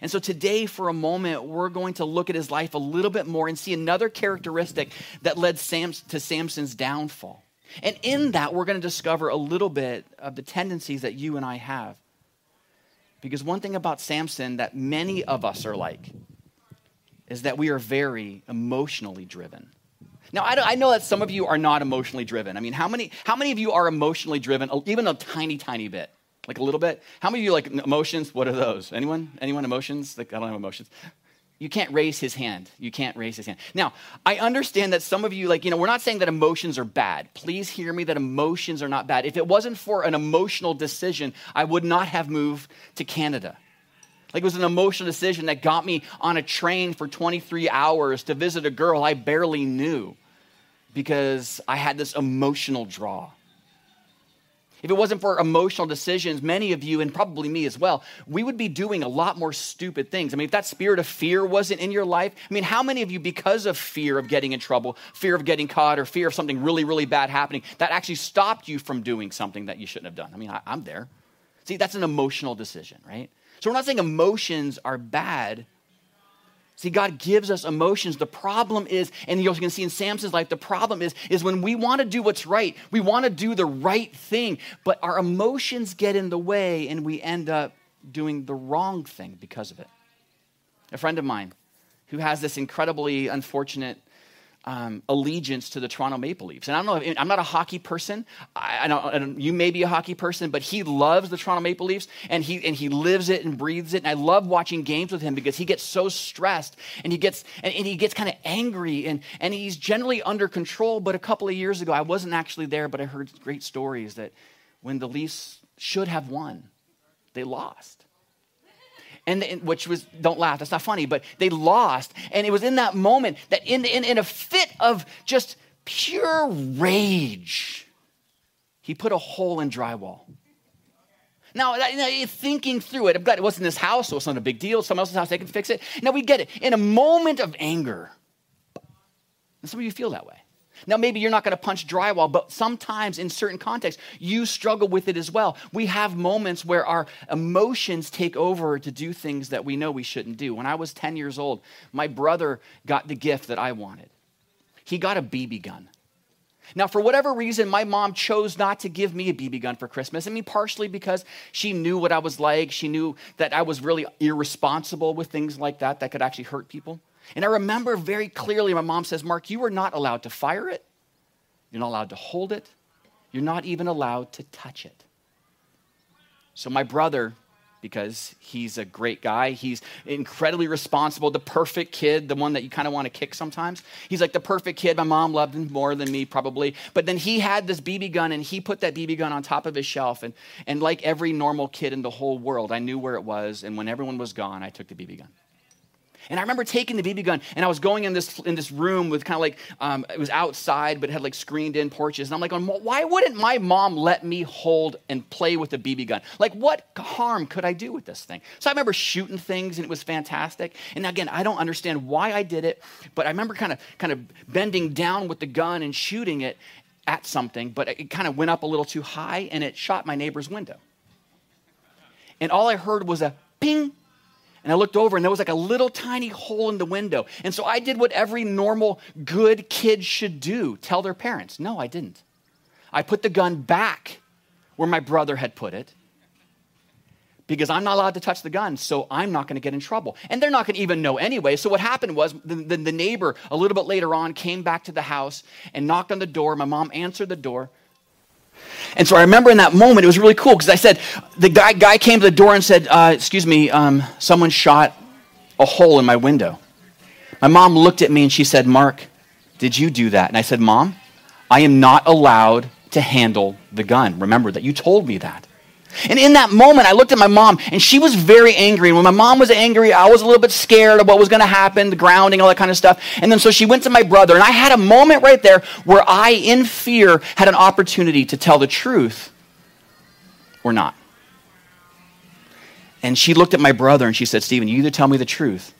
And so today, for a moment, we're going to look at his life a little bit more and see another characteristic that led Sam, to Samson's downfall. And in that, we're going to discover a little bit of the tendencies that you and I have. Because one thing about Samson that many of us are like is that we are very emotionally driven. Now, I, I, know that some of you are not emotionally driven. I mean, how many, how many of you are emotionally driven, even a tiny, tiny bit? Like a little bit? How many of you like emotions? What are those? Anyone? Anyone emotions? Like, I don't have emotions. You can't raise his hand. You can't raise his hand. Now, I understand that some of you, like, you know, we're not saying that emotions are bad. Please hear me that emotions are not bad. If it wasn't for an emotional decision, I would not have moved to Canada. Like, it was an emotional decision that got me on a train for 23 hours to visit a girl I barely knew because I had this emotional draw. If it wasn't for emotional decisions, many of you, and probably me as well, we would be doing a lot more stupid things. I mean, if that spirit of fear wasn't in your life, I mean, how many of you, because of fear of getting in trouble, fear of getting caught, or fear of something really, really bad happening, that actually stopped you from doing something that you shouldn't have done? I mean, I, am there. See, that's an emotional decision, right? So we're not saying emotions are bad, See, God gives us emotions. The problem is, and you can see in Samson's life, the problem is, is when we want to do what's right, we want to do the right thing, but our emotions get in the way and we end up doing the wrong thing because of it. A friend of mine who has this incredibly unfortunate um, allegiance to the Toronto Maple Leafs. And I don't know, I'm not a hockey person. I, I, don't, I, don't, you may be a hockey person, but he loves the Toronto Maple Leafs and he, and he lives it and breathes it. And I love watching games with him because he gets so stressed and he gets, and, and he gets kind of angry and, and he's generally under control. But a couple of years ago, I wasn't actually there, but I heard great stories that when the Leafs should have won, they lost and, which was don't laugh that's not funny but they lost and it was in that moment that in, in, in a fit of just pure rage he put a hole in drywall now, thinking through it, I'm glad it wasn't this house, so it's not a big deal. Someone else's house, they can fix it. Now, we get it. In a moment of anger, and some of you feel that way. Now, maybe you're not going to punch drywall, but sometimes in certain contexts, you struggle with it as well. We have moments where our emotions take over to do things that we know we shouldn't do. When I was 10 years old, my brother got the gift that I wanted. He got a BB gun. Now, for whatever reason, my mom chose not to give me a BB gun for Christmas. I mean, partially because she knew what I was like. She knew that I was really irresponsible with things like that that could actually hurt people. And I remember very clearly my mom says, Mark, you are not allowed to fire it. You're not allowed to hold it. You're not even allowed to touch it. So my brother, because he's a great guy, he's incredibly responsible, the perfect kid, the one that you kind of want to kick sometimes. He's like the perfect kid. My mom loved him more than me, probably. But then he had this BB gun and he put that BB gun on top of his shelf. And, and like every normal kid in the whole world, I knew where it was. And when everyone was gone, I took the BB gun. And I remember taking the BB gun and I was going in this, in this room with kind of like, um, it was outside, but had like screened in porches. And I'm like, why wouldn't my mom let me hold and play with the BB gun? Like, what harm could I do with this thing? So I remember shooting things and it was fantastic. And again, I don't understand why I did it, but I remember kind of, kind of bending down with the gun and shooting it at something, but it kind of went up a little too high and it shot my neighbor's window. And all I heard was a ping and I looked over and there was like a little tiny hole in the window. And so I did what every normal good kid should do tell their parents. No, I didn't. I put the gun back where my brother had put it because I'm not allowed to touch the gun, so I'm not going to get in trouble. And they're not going to even know anyway. So what happened was the, the, the, neighbor, a little bit later on, came back to the house and knocked on the door. My mom answered the door. And so I remember in that moment, it was really cool because I said, the guy, guy came to the door and said, uh, Excuse me, um, someone shot a hole in my window. My mom looked at me and she said, Mark, did you do that? And I said, Mom, I am not allowed to handle the gun. Remember that you told me that. And in that moment, I looked at my mom, and she was very angry. And when my mom was angry, I was a little bit scared of what was going to happen, the grounding, all that kind of stuff. And then so she went to my brother, and I had a moment right there where I, in fear, had an opportunity to tell the truth or not. And she looked at my brother and she said, Stephen, you either tell me the truth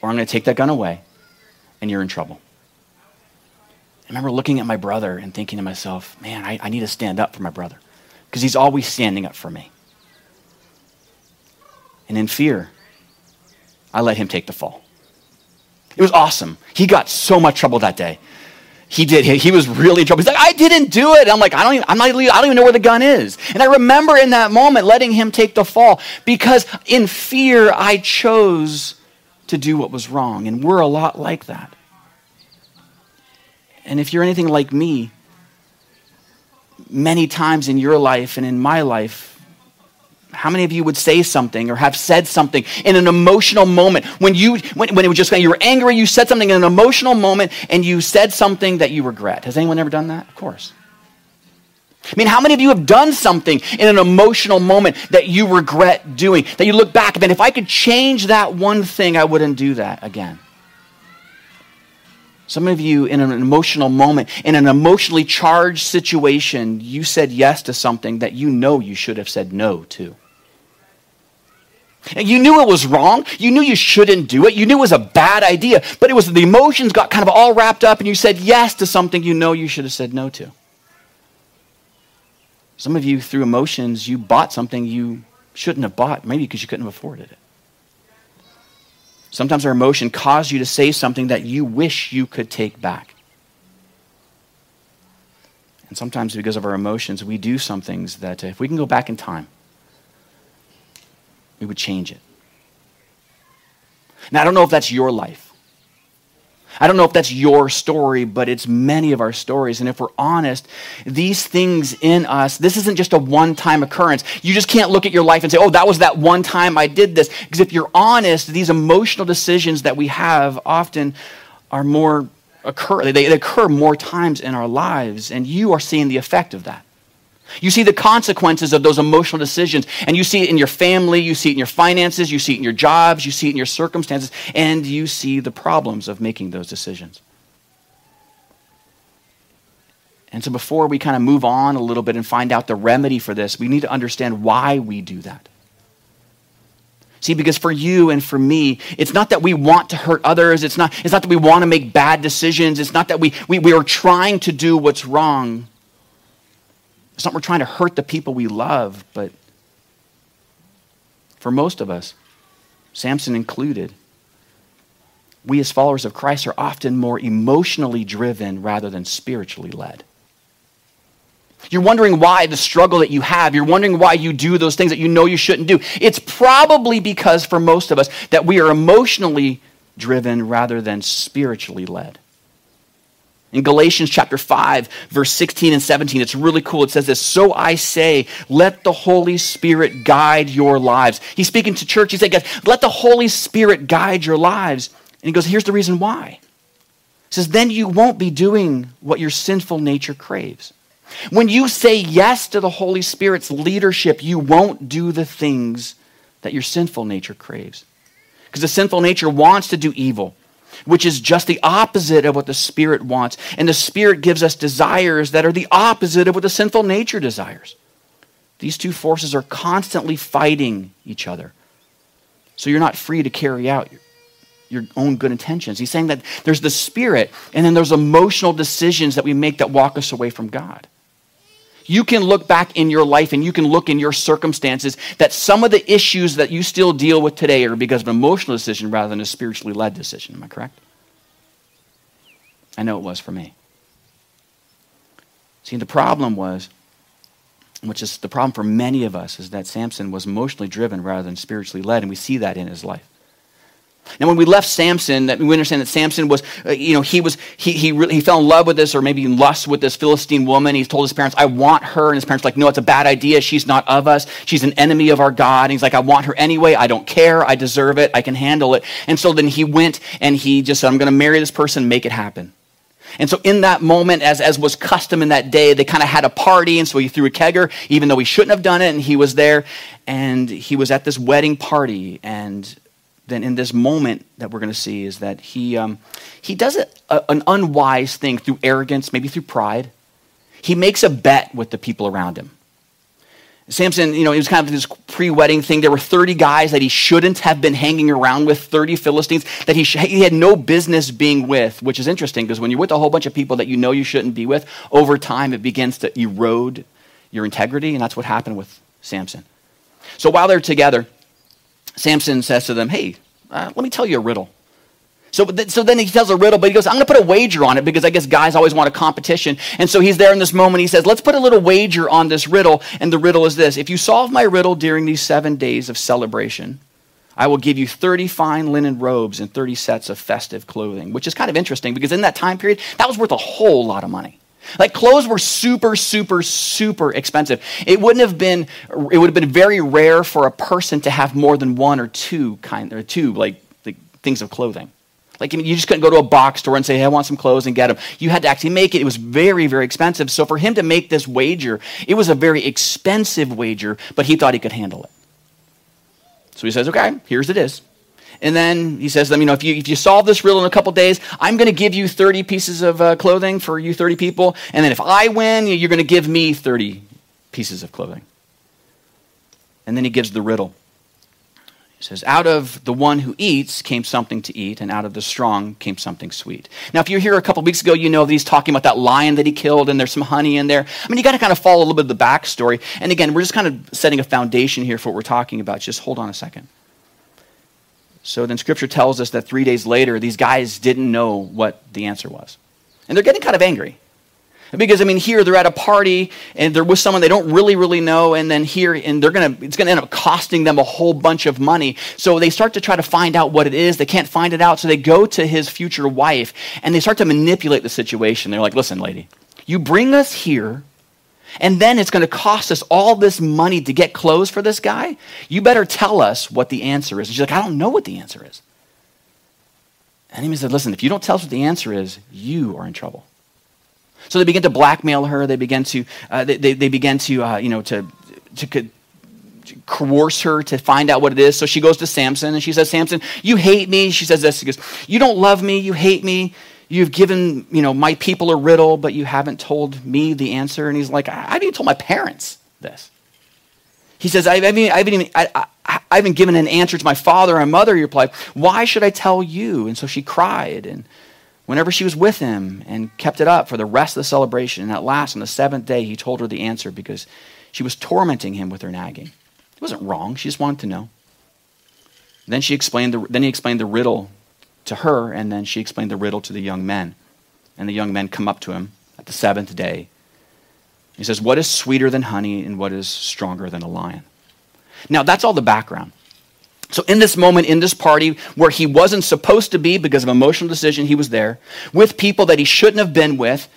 or I'm going to take that gun away and you're in trouble. I remember looking at my brother and thinking to myself, man, I, I need to stand up for my brother because he's always standing up for me. And in fear, I let him take the fall. It was awesome. He got so much trouble that day. He did. He, he was really in trouble. He's like, I didn't do it. I'm like, I don't even, I'm not, I don't even know where the gun is. And I remember in that moment letting him take the fall because in fear I chose to do what was wrong. And we're a lot like that. And if you're anything like me, many times in your life and in my life, how many of you would say something or have said something in an emotional moment when you when, when it was just you were angry you said something in an emotional moment and you said something that you regret has anyone ever done that of course I mean, how many of you have done something in an emotional moment that you regret doing? That you look back, and if I could change that one thing, I wouldn't do that again. Some of you, in an emotional moment, in an emotionally charged situation, you said yes to something that you know you should have said no to. And you knew it was wrong. You knew you shouldn't do it. You knew it was a bad idea. But it was the emotions got kind of all wrapped up, and you said yes to something you know you should have said no to. Some of you, through emotions, you bought something you shouldn't have bought, maybe because you couldn't have afforded it. Sometimes our emotion causes you to say something that you wish you could take back. And sometimes, because of our emotions, we do some things that uh, if we can go back in time, we would change it. Now, I don't know if that's your life. I don't know if that's your story, but it's many of our stories. And if we're honest, these things in us, this isn't just a one time occurrence. You just can't look at your life and say, oh, that was that one time I did this. Because if you're honest, these emotional decisions that we have often are more occur, they, they occur more times in our lives, and you are seeing the effect of that. You see the consequences of those emotional decisions, and you see it in your family, you see it in your finances, you see it in your jobs, you see it in your circumstances, and you see the problems of making those decisions. And so, before we kind of move on a little bit and find out the remedy for this, we need to understand why we do that. See, because for you and for me, it's not that we want to hurt others. It's not, it's not that we want to make bad decisions. It's not that we, we, we are trying to do what's wrong. It's not we're trying to hurt the people we love, but for most of us, Samson included, we as followers of Christ are often more emotionally driven rather than spiritually led. You're wondering why the struggle that you have. You're wondering why you do those things that you know you shouldn't do. It's probably because for most of us that we are emotionally driven rather than spiritually led. In Galatians chapter 5, verse 16 and 17, it's really cool. It says this So I say, let the Holy Spirit guide your lives. He's speaking to church. He said, guys, let the Holy Spirit guide your lives. And he goes, here's the reason why. He says, then you won't be doing what your sinful nature craves. When you say yes to the Holy Spirit's leadership, you won't do the things that your sinful nature craves. Because the sinful nature wants to do evil which is just the opposite of what the Spirit wants. And the Spirit gives us desires that are the opposite of what the sinful nature desires. These two forces are constantly fighting each other. So you're not free to carry out your, your own good intentions. He's saying that there's the Spirit, and then there's emotional decisions that we make that walk us away from God. You can look back in your life and you can look in your circumstances that some of the issues that you still deal with today are because of an emotional decision rather than a spiritually led decision. Am I correct? I know it was for me. See, the problem was, which is the problem for many of us, is that Samson was emotionally driven rather than spiritually led, and we see that in his life. Now, when we left Samson, we understand that Samson was, uh, you know, he was he he really, he fell in love with this, or maybe in lust with this Philistine woman. He's told his parents, "I want her," and his parents were like, "No, it's a bad idea. She's not of us. She's an enemy of our God." And he's like, "I want her anyway. I don't care. I deserve it. I can handle it." And so then he went and he just said, "I'm going to marry this person, make it happen." And so, in that moment, as, as was custom in that day, they kind of had a party. And so he threw a kegger, even though he shouldn't have done it. And he was there. And he was at this wedding party. And then in this moment that we're going to see is that he, um, he does a, a, an unwise thing through arrogance, maybe through pride. He makes a bet with the people around him. Samson, you know, he was kind of this pre wedding thing. There were 30 guys that he shouldn't have been hanging around with, 30 Philistines that he, sh- he had no business being with, which is interesting because when you're with a whole bunch of people that you know you shouldn't be with, over time it begins to erode your integrity, and that's what happened with Samson. So while they're together, Samson says to them, Hey, uh, let me tell you a riddle. So, so then he tells a riddle, but he goes, I'm going to put a wager on it because I guess guys always want a competition. And so he's there in this moment. He says, Let's put a little wager on this riddle. And the riddle is this If you solve my riddle during these seven days of celebration, I will give you 30 fine linen robes and 30 sets of festive clothing, which is kind of interesting because in that time period, that was worth a whole lot of money. Like clothes were super, super, super expensive. It wouldn't have been, it would have been very rare for a person to have more than one or two kind, or two like, like things of clothing. Like, you just couldn't go to a box store and say, hey, I want some clothes and get them. You had to actually make it. It was very, very expensive. So for him to make this wager, it was a very expensive wager, but he thought he could handle it. So he says, okay, here's it is. And then he says to them, you know, if you, if you solve this riddle in a couple days, I'm going to give you 30 pieces of uh, clothing for you 30 people. And then if I win, you're going to give me 30 pieces of clothing. And then he gives the riddle. He says, Out of the one who eats came something to eat, and out of the strong came something sweet. Now, if you're here a couple weeks ago, you know that he's talking about that lion that he killed, and there's some honey in there. I mean, you got to kind of follow a little bit of the backstory. And again, we're just kind of setting a foundation here for what we're talking about. Just hold on a second. So then scripture tells us that three days later, these guys didn't know what the answer was. And they're getting kind of angry. Because I mean, here they're at a party and they're with someone they don't really, really know, and then here and they're gonna it's gonna end up costing them a whole bunch of money. So they start to try to find out what it is. They can't find it out, so they go to his future wife and they start to manipulate the situation. They're like, "Listen, lady, you bring us here." And then it's going to cost us all this money to get clothes for this guy. You better tell us what the answer is. And she's like, I don't know what the answer is. And he said, Listen, if you don't tell us what the answer is, you are in trouble. So they begin to blackmail her. They begin to, uh, they, they, they, begin to, uh, you know, to, to, to coerce her to find out what it is. So she goes to Samson and she says, Samson, you hate me. She says this. She goes, you don't love me. You hate me. You've given, you know, my people a riddle, but you haven't told me the answer. And he's like, I, haven't even told my parents this. He says, I haven't, I haven't even, I, I, I haven't given an answer to my father and mother. He replied, why should I tell you? And so she cried and whenever she was with him and kept it up for the rest of the celebration. And at last, on the seventh day, he told her the answer because she was tormenting him with her nagging. It wasn't wrong, she just wanted to know. Then, she explained the, then he explained the riddle to her, and then she explained the riddle to the young men. And the young men come up to him at the seventh day. He says, What is sweeter than honey, and what is stronger than a lion? Now, that's all the background. So, in this moment, in this party where he wasn't supposed to be because of emotional decision, he was there with people that he shouldn't have been with,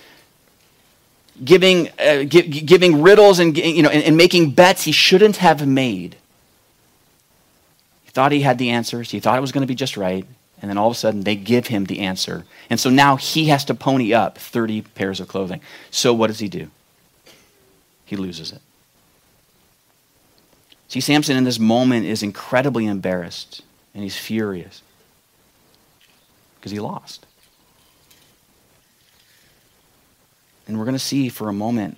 giving, uh, gi- giving riddles and, you know, and, and making bets he shouldn't have made. He thought he had the answers, he thought it was going to be just right, and then all of a sudden they give him the answer. And so now he has to pony up 30 pairs of clothing. So, what does he do? He loses it. See, Samson in this moment is incredibly embarrassed and he's furious because he lost. And we're going to see for a moment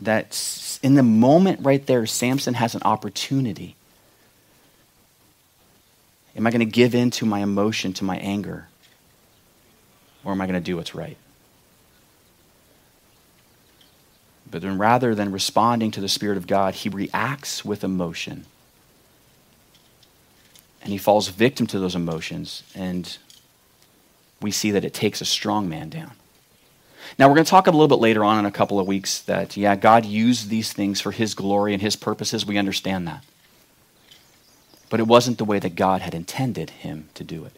that in the moment right there, Samson has an opportunity. Am I going to give in to my emotion, to my anger? Or am I going to do what's right? But then rather than responding to the Spirit of God, he reacts with emotion. And he falls victim to those emotions. And we see that it takes a strong man down. Now, we're going to talk a little bit later on in a couple of weeks that, yeah, God used these things for his glory and his purposes. We understand that. But it wasn't the way that God had intended him to do it.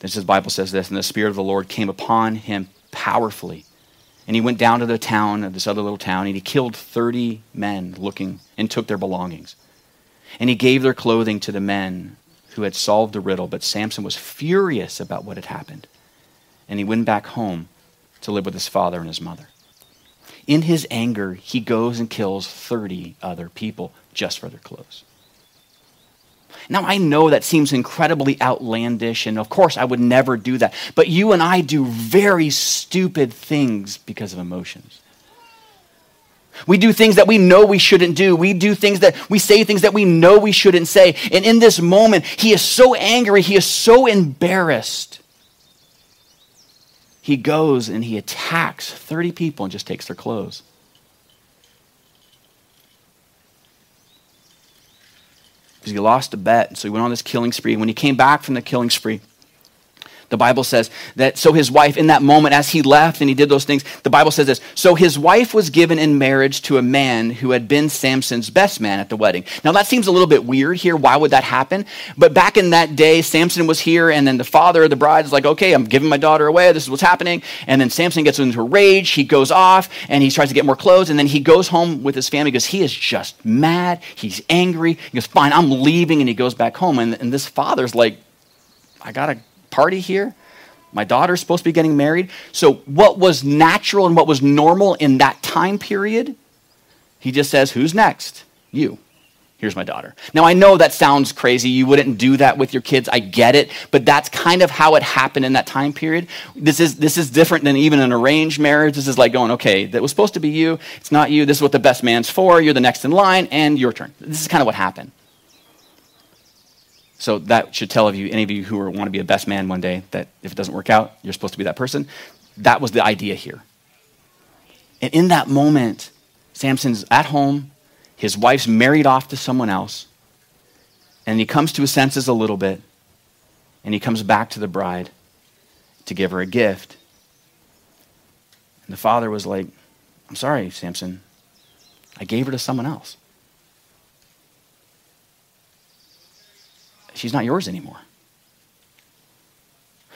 This is the Bible says this, and the Spirit of the Lord came upon him powerfully and he went down to the town of this other little town, and he killed 30 men looking and took their belongings. And he gave their clothing to the men who had solved the riddle. But Samson was furious about what had happened. And he went back home to live with his father and his mother. In his anger, he goes and kills 30 other people just for their clothes. Now, I know that seems incredibly outlandish, and of course, I would never do that. But you and I do very stupid things because of emotions. We do things that we know we shouldn't do. We do things that we say things that we know we shouldn't say. And in this moment, he is so angry, he is so embarrassed. He goes and he attacks 30 people and just takes their clothes. Because he lost a bet. And So he went on this killing spree. When he came back from the killing spree, the Bible says that so his wife, in that moment, as he left and he did those things, the Bible says this so his wife was given in marriage to a man who had been Samson's best man at the wedding. Now that seems a little bit weird here. Why would that happen? But back in that day, Samson was here, and then the father of the bride is like, okay, I'm giving my daughter away. This is what's happening. And then Samson gets into a rage. He goes off and he tries to get more clothes, and then he goes home with his family because he is just mad. He's angry. He goes, fine, I'm leaving, and he goes back home. And, and this father's like, I gotta party here. My daughter's supposed to be getting married. So, what was natural and what was normal in that time period, he just says, Who's next? You. Here's my daughter. Now, I know that sounds crazy. You wouldn't do that with your kids. I get it. But that's kind of how it happened in that time period. This is, this is different than even an arranged marriage. This is like going, okay, that was supposed to be you. It's not you. This is what the best man's for. You're the next in line, and your turn. This is kind of what happened. So that should tell of you, any of you who want to be a best man one day, that if it doesn't work out, you're supposed to be that person. That was the idea here. And in that moment, Samson's at home, his wife's married off to someone else, and he comes to his senses a little bit, and he comes back to the bride to give her a gift. And the father was like, I'm sorry, Samson. I gave her to someone else. She's not yours anymore.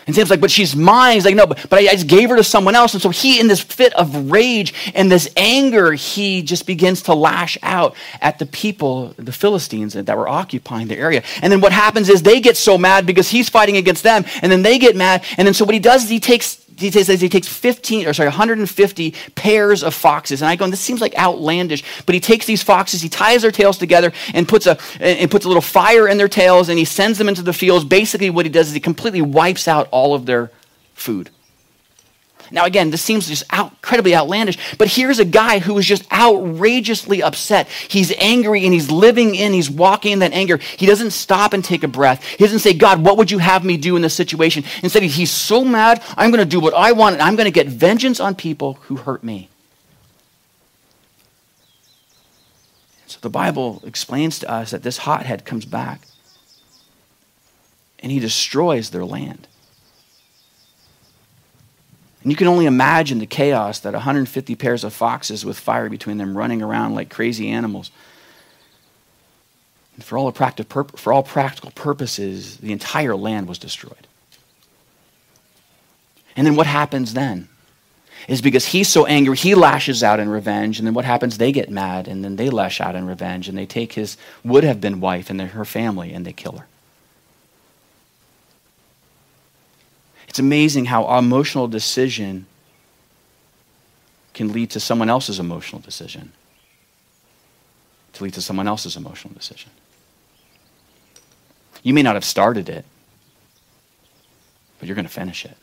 And Sam's like, but she's mine. He's like, no, but, but I, I, just gave her to someone else. And so he, in this fit of rage and this anger, he just begins to lash out at the people, the Philistines that were occupying the area. And then what happens is they get so mad because he's fighting against them. And then they get mad. And then so what he does is he takes he says he takes 15 or sorry 150 pairs of foxes. And i go and this seems like outlandish. But he takes these foxes he ties their tails together and puts a and puts a little fire in their tails and he sends them into the fields. Basically what he does is he completely wipes out all of their food now, again, this seems just out, incredibly outlandish, but here's a guy who is just outrageously upset. He's angry and he's living in, he's walking in that anger. He doesn't stop and take a breath. He doesn't say, God, what would you have me do in this situation? Instead, he's so mad, I'm going to do what I want and I'm going to get vengeance on people who hurt me. So the Bible explains to us that this hothead comes back and he destroys their land. And you can only imagine the chaos that 150 pairs of foxes with fire between them running around like crazy animals. And for all, for all practical purposes, the entire land was destroyed. And then what happens then? Is because he's so angry, he lashes out in revenge. And then what happens? They get mad, and then they lash out in revenge, and they take his would have been wife and her family, and they kill her. It's amazing how our emotional decision can lead to someone else's emotional decision, to lead to someone else's emotional decision. You may not have started it, but you're going to finish it.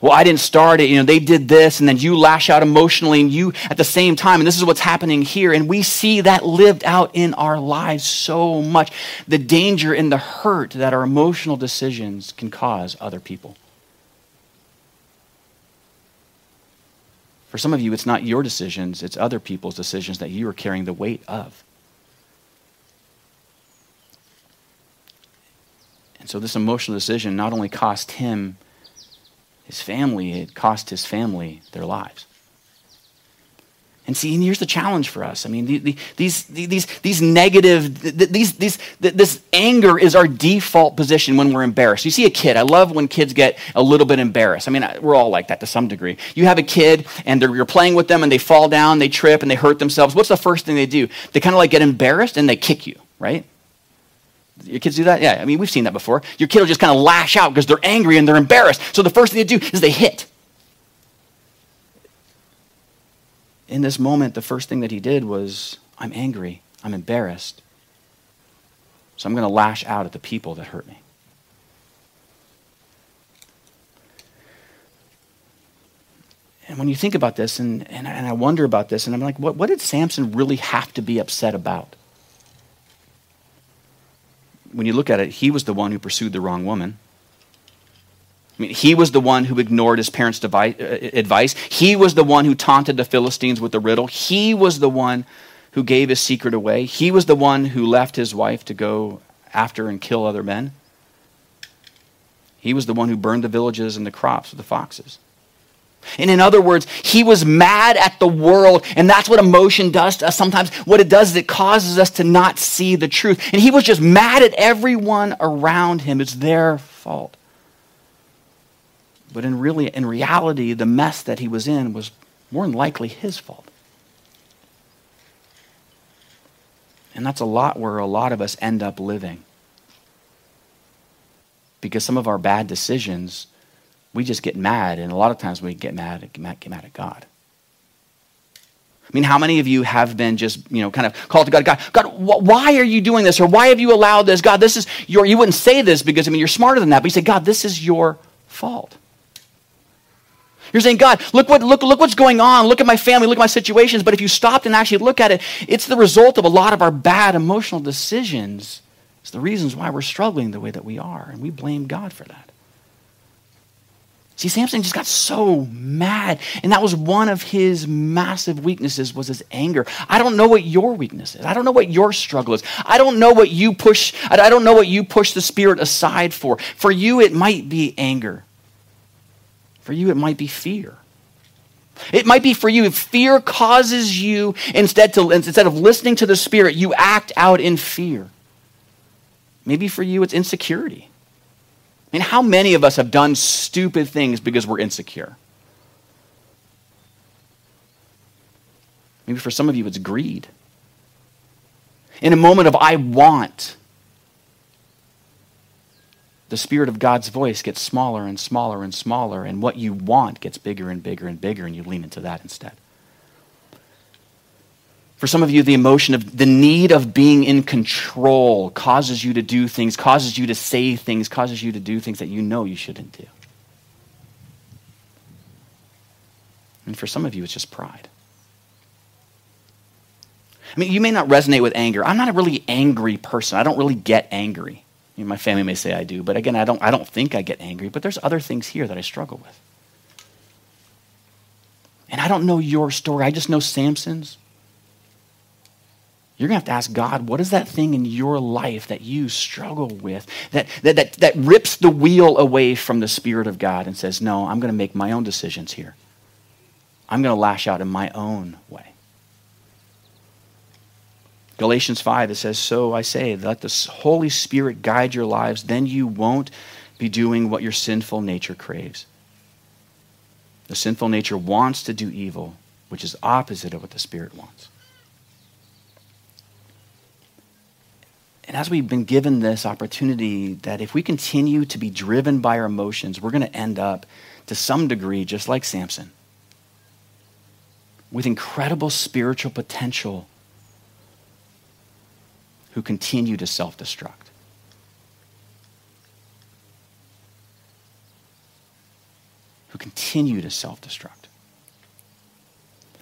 Well, I didn't start it. You know, they did this, and then you lash out emotionally, and you at the same time. And this is what's happening here. And we see that lived out in our lives so much. The danger and the hurt that our emotional decisions can cause other people. For some of you, it's not your decisions, it's other people's decisions that you are carrying the weight of. And so this emotional decision not only cost him his family, it cost his family their lives. And see, and here's the challenge for us. I mean, the, the, these, these, these negative, these, these, this anger is our default position when we're embarrassed. You see a kid, I love when kids get a little bit embarrassed. I mean, we're all like that to some degree. You have a kid and you're playing with them and they fall down, they trip, and they hurt themselves. What's the first thing they do? They kind of like get embarrassed and they kick you, right? Your kids do that? Yeah, I mean, we've seen that before. Your kid will just kind of lash out because they're angry and they're embarrassed. So the first thing they do is they hit. In this moment, the first thing that he did was, I'm angry, I'm embarrassed. So I'm going to lash out at the people that hurt me. And when you think about this, and, and, and I wonder about this, and I'm like, what, what did Samson really have to be upset about? When you look at it, he was the one who pursued the wrong woman. I mean, he was the one who ignored his parents' uh, advice. He was the one who taunted the Philistines with the riddle. He was the one who gave his secret away. He was the one who left his wife to go after and kill other men. He was the one who burned the villages and the crops with the foxes. And in other words, he was mad at the world, and that's what emotion does to us. Sometimes what it does is it causes us to not see the truth. And he was just mad at everyone around him. It's their fault. But in really in reality, the mess that he was in was more than likely his fault. And that's a lot where a lot of us end up living. Because some of our bad decisions we just get mad, and a lot of times we get mad, get mad, at God. I mean, how many of you have been just, you know, kind of called to God, God, God, wh- why are you doing this? Or why have you allowed this? God, this is your, you wouldn't say this because, I mean, you're smarter than that, but you say, God, this is your fault. You're saying, God, look, what, look, look what's going on. Look at my family. Look at my situations. But if you stopped and actually look at it, it's the result of a lot of our bad emotional decisions. It's the reasons why we're struggling the way that we are. And we blame God for that. See, Samson just got so mad, and that was one of his massive weaknesses was his anger. I don't know what your weakness is. I don't know what your struggle is. I don't know what you push. I don't know what you push the spirit aside for. For you, it might be anger. For you, it might be fear. It might be for you if fear causes you instead to instead of listening to the spirit, you act out in fear. Maybe for you, it's insecurity. I mean, how many of us have done stupid things because we're insecure? Maybe for some of you, it's greed. In a moment of I want, the Spirit of God's voice gets smaller and smaller and smaller, and what you want gets bigger and bigger and bigger, and you lean into that instead. For some of you, the emotion of the need of being in control causes you to do things, causes you to say things, causes you to do things that you know you shouldn't do. And for some of you, it's just pride. I mean, you may not resonate with anger. I'm not a really angry person. I don't really get angry. My family may say I do, but again, I don't, I don't think I get angry. But there's other things here that I struggle with. And I don't know your story. I just know Samson's. You're going to have to ask God, what is that thing in your life that you struggle with that, that, that, that rips the wheel away from the Spirit of God and says, no, I'm going to make my own decisions here. I'm going to lash out in my own way. Galatians 5, it says, So I say, let the Holy Spirit guide your lives, then you won't be doing what your sinful nature craves. The sinful nature wants to do evil, which is opposite of what the Spirit wants. And as we've been given this opportunity, that if we continue to be driven by our emotions, we're going to end up, to some degree, just like Samson, with incredible spiritual potential who continue to self destruct. Who continue to self destruct.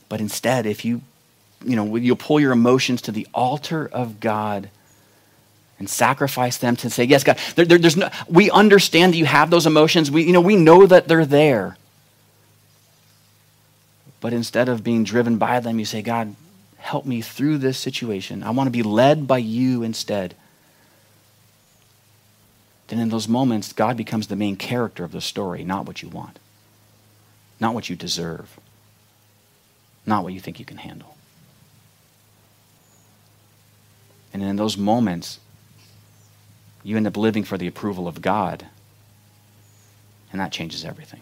But instead, if you, you know, you'll pull your emotions to the altar of God and sacrifice them to say, yes, God, there, there, there's no, we understand that you have those emotions. We, you know, we know that they're there. But instead of being driven by them, you say, God, help me through this situation. I want to be led by you instead. Then in those moments, God becomes the main character of the story, not what you want, not what you deserve, not what you think you can handle. And in those moments, you end up living for the approval of God. And that changes everything.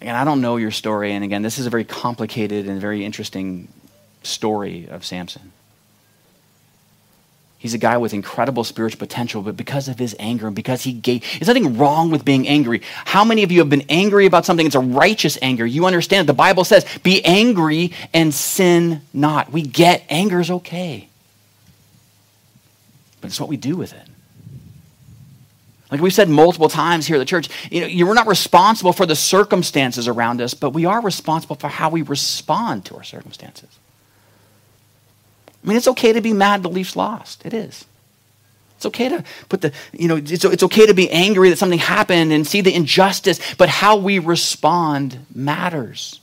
Again, I don't know your story, and again, this is a very complicated and very interesting story of Samson. He's a guy with incredible spiritual potential, but because of his anger and because he gave, there's nothing wrong with being angry. How many of you have been angry about something? It's a righteous anger. You understand the Bible says, be angry and sin not. We get anger is okay but it's what we do with it. Like we've said multiple times here at the church, you know, you're not responsible for the circumstances around us, but we are responsible for how we respond to our circumstances. I mean, it's okay to be mad the Leafs lost. It is. It's okay to put the, you know, it's, it's okay to be angry that something happened and see the injustice, but how we respond matters.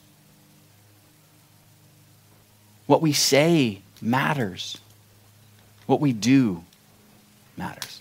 What we say matters. What we do matters.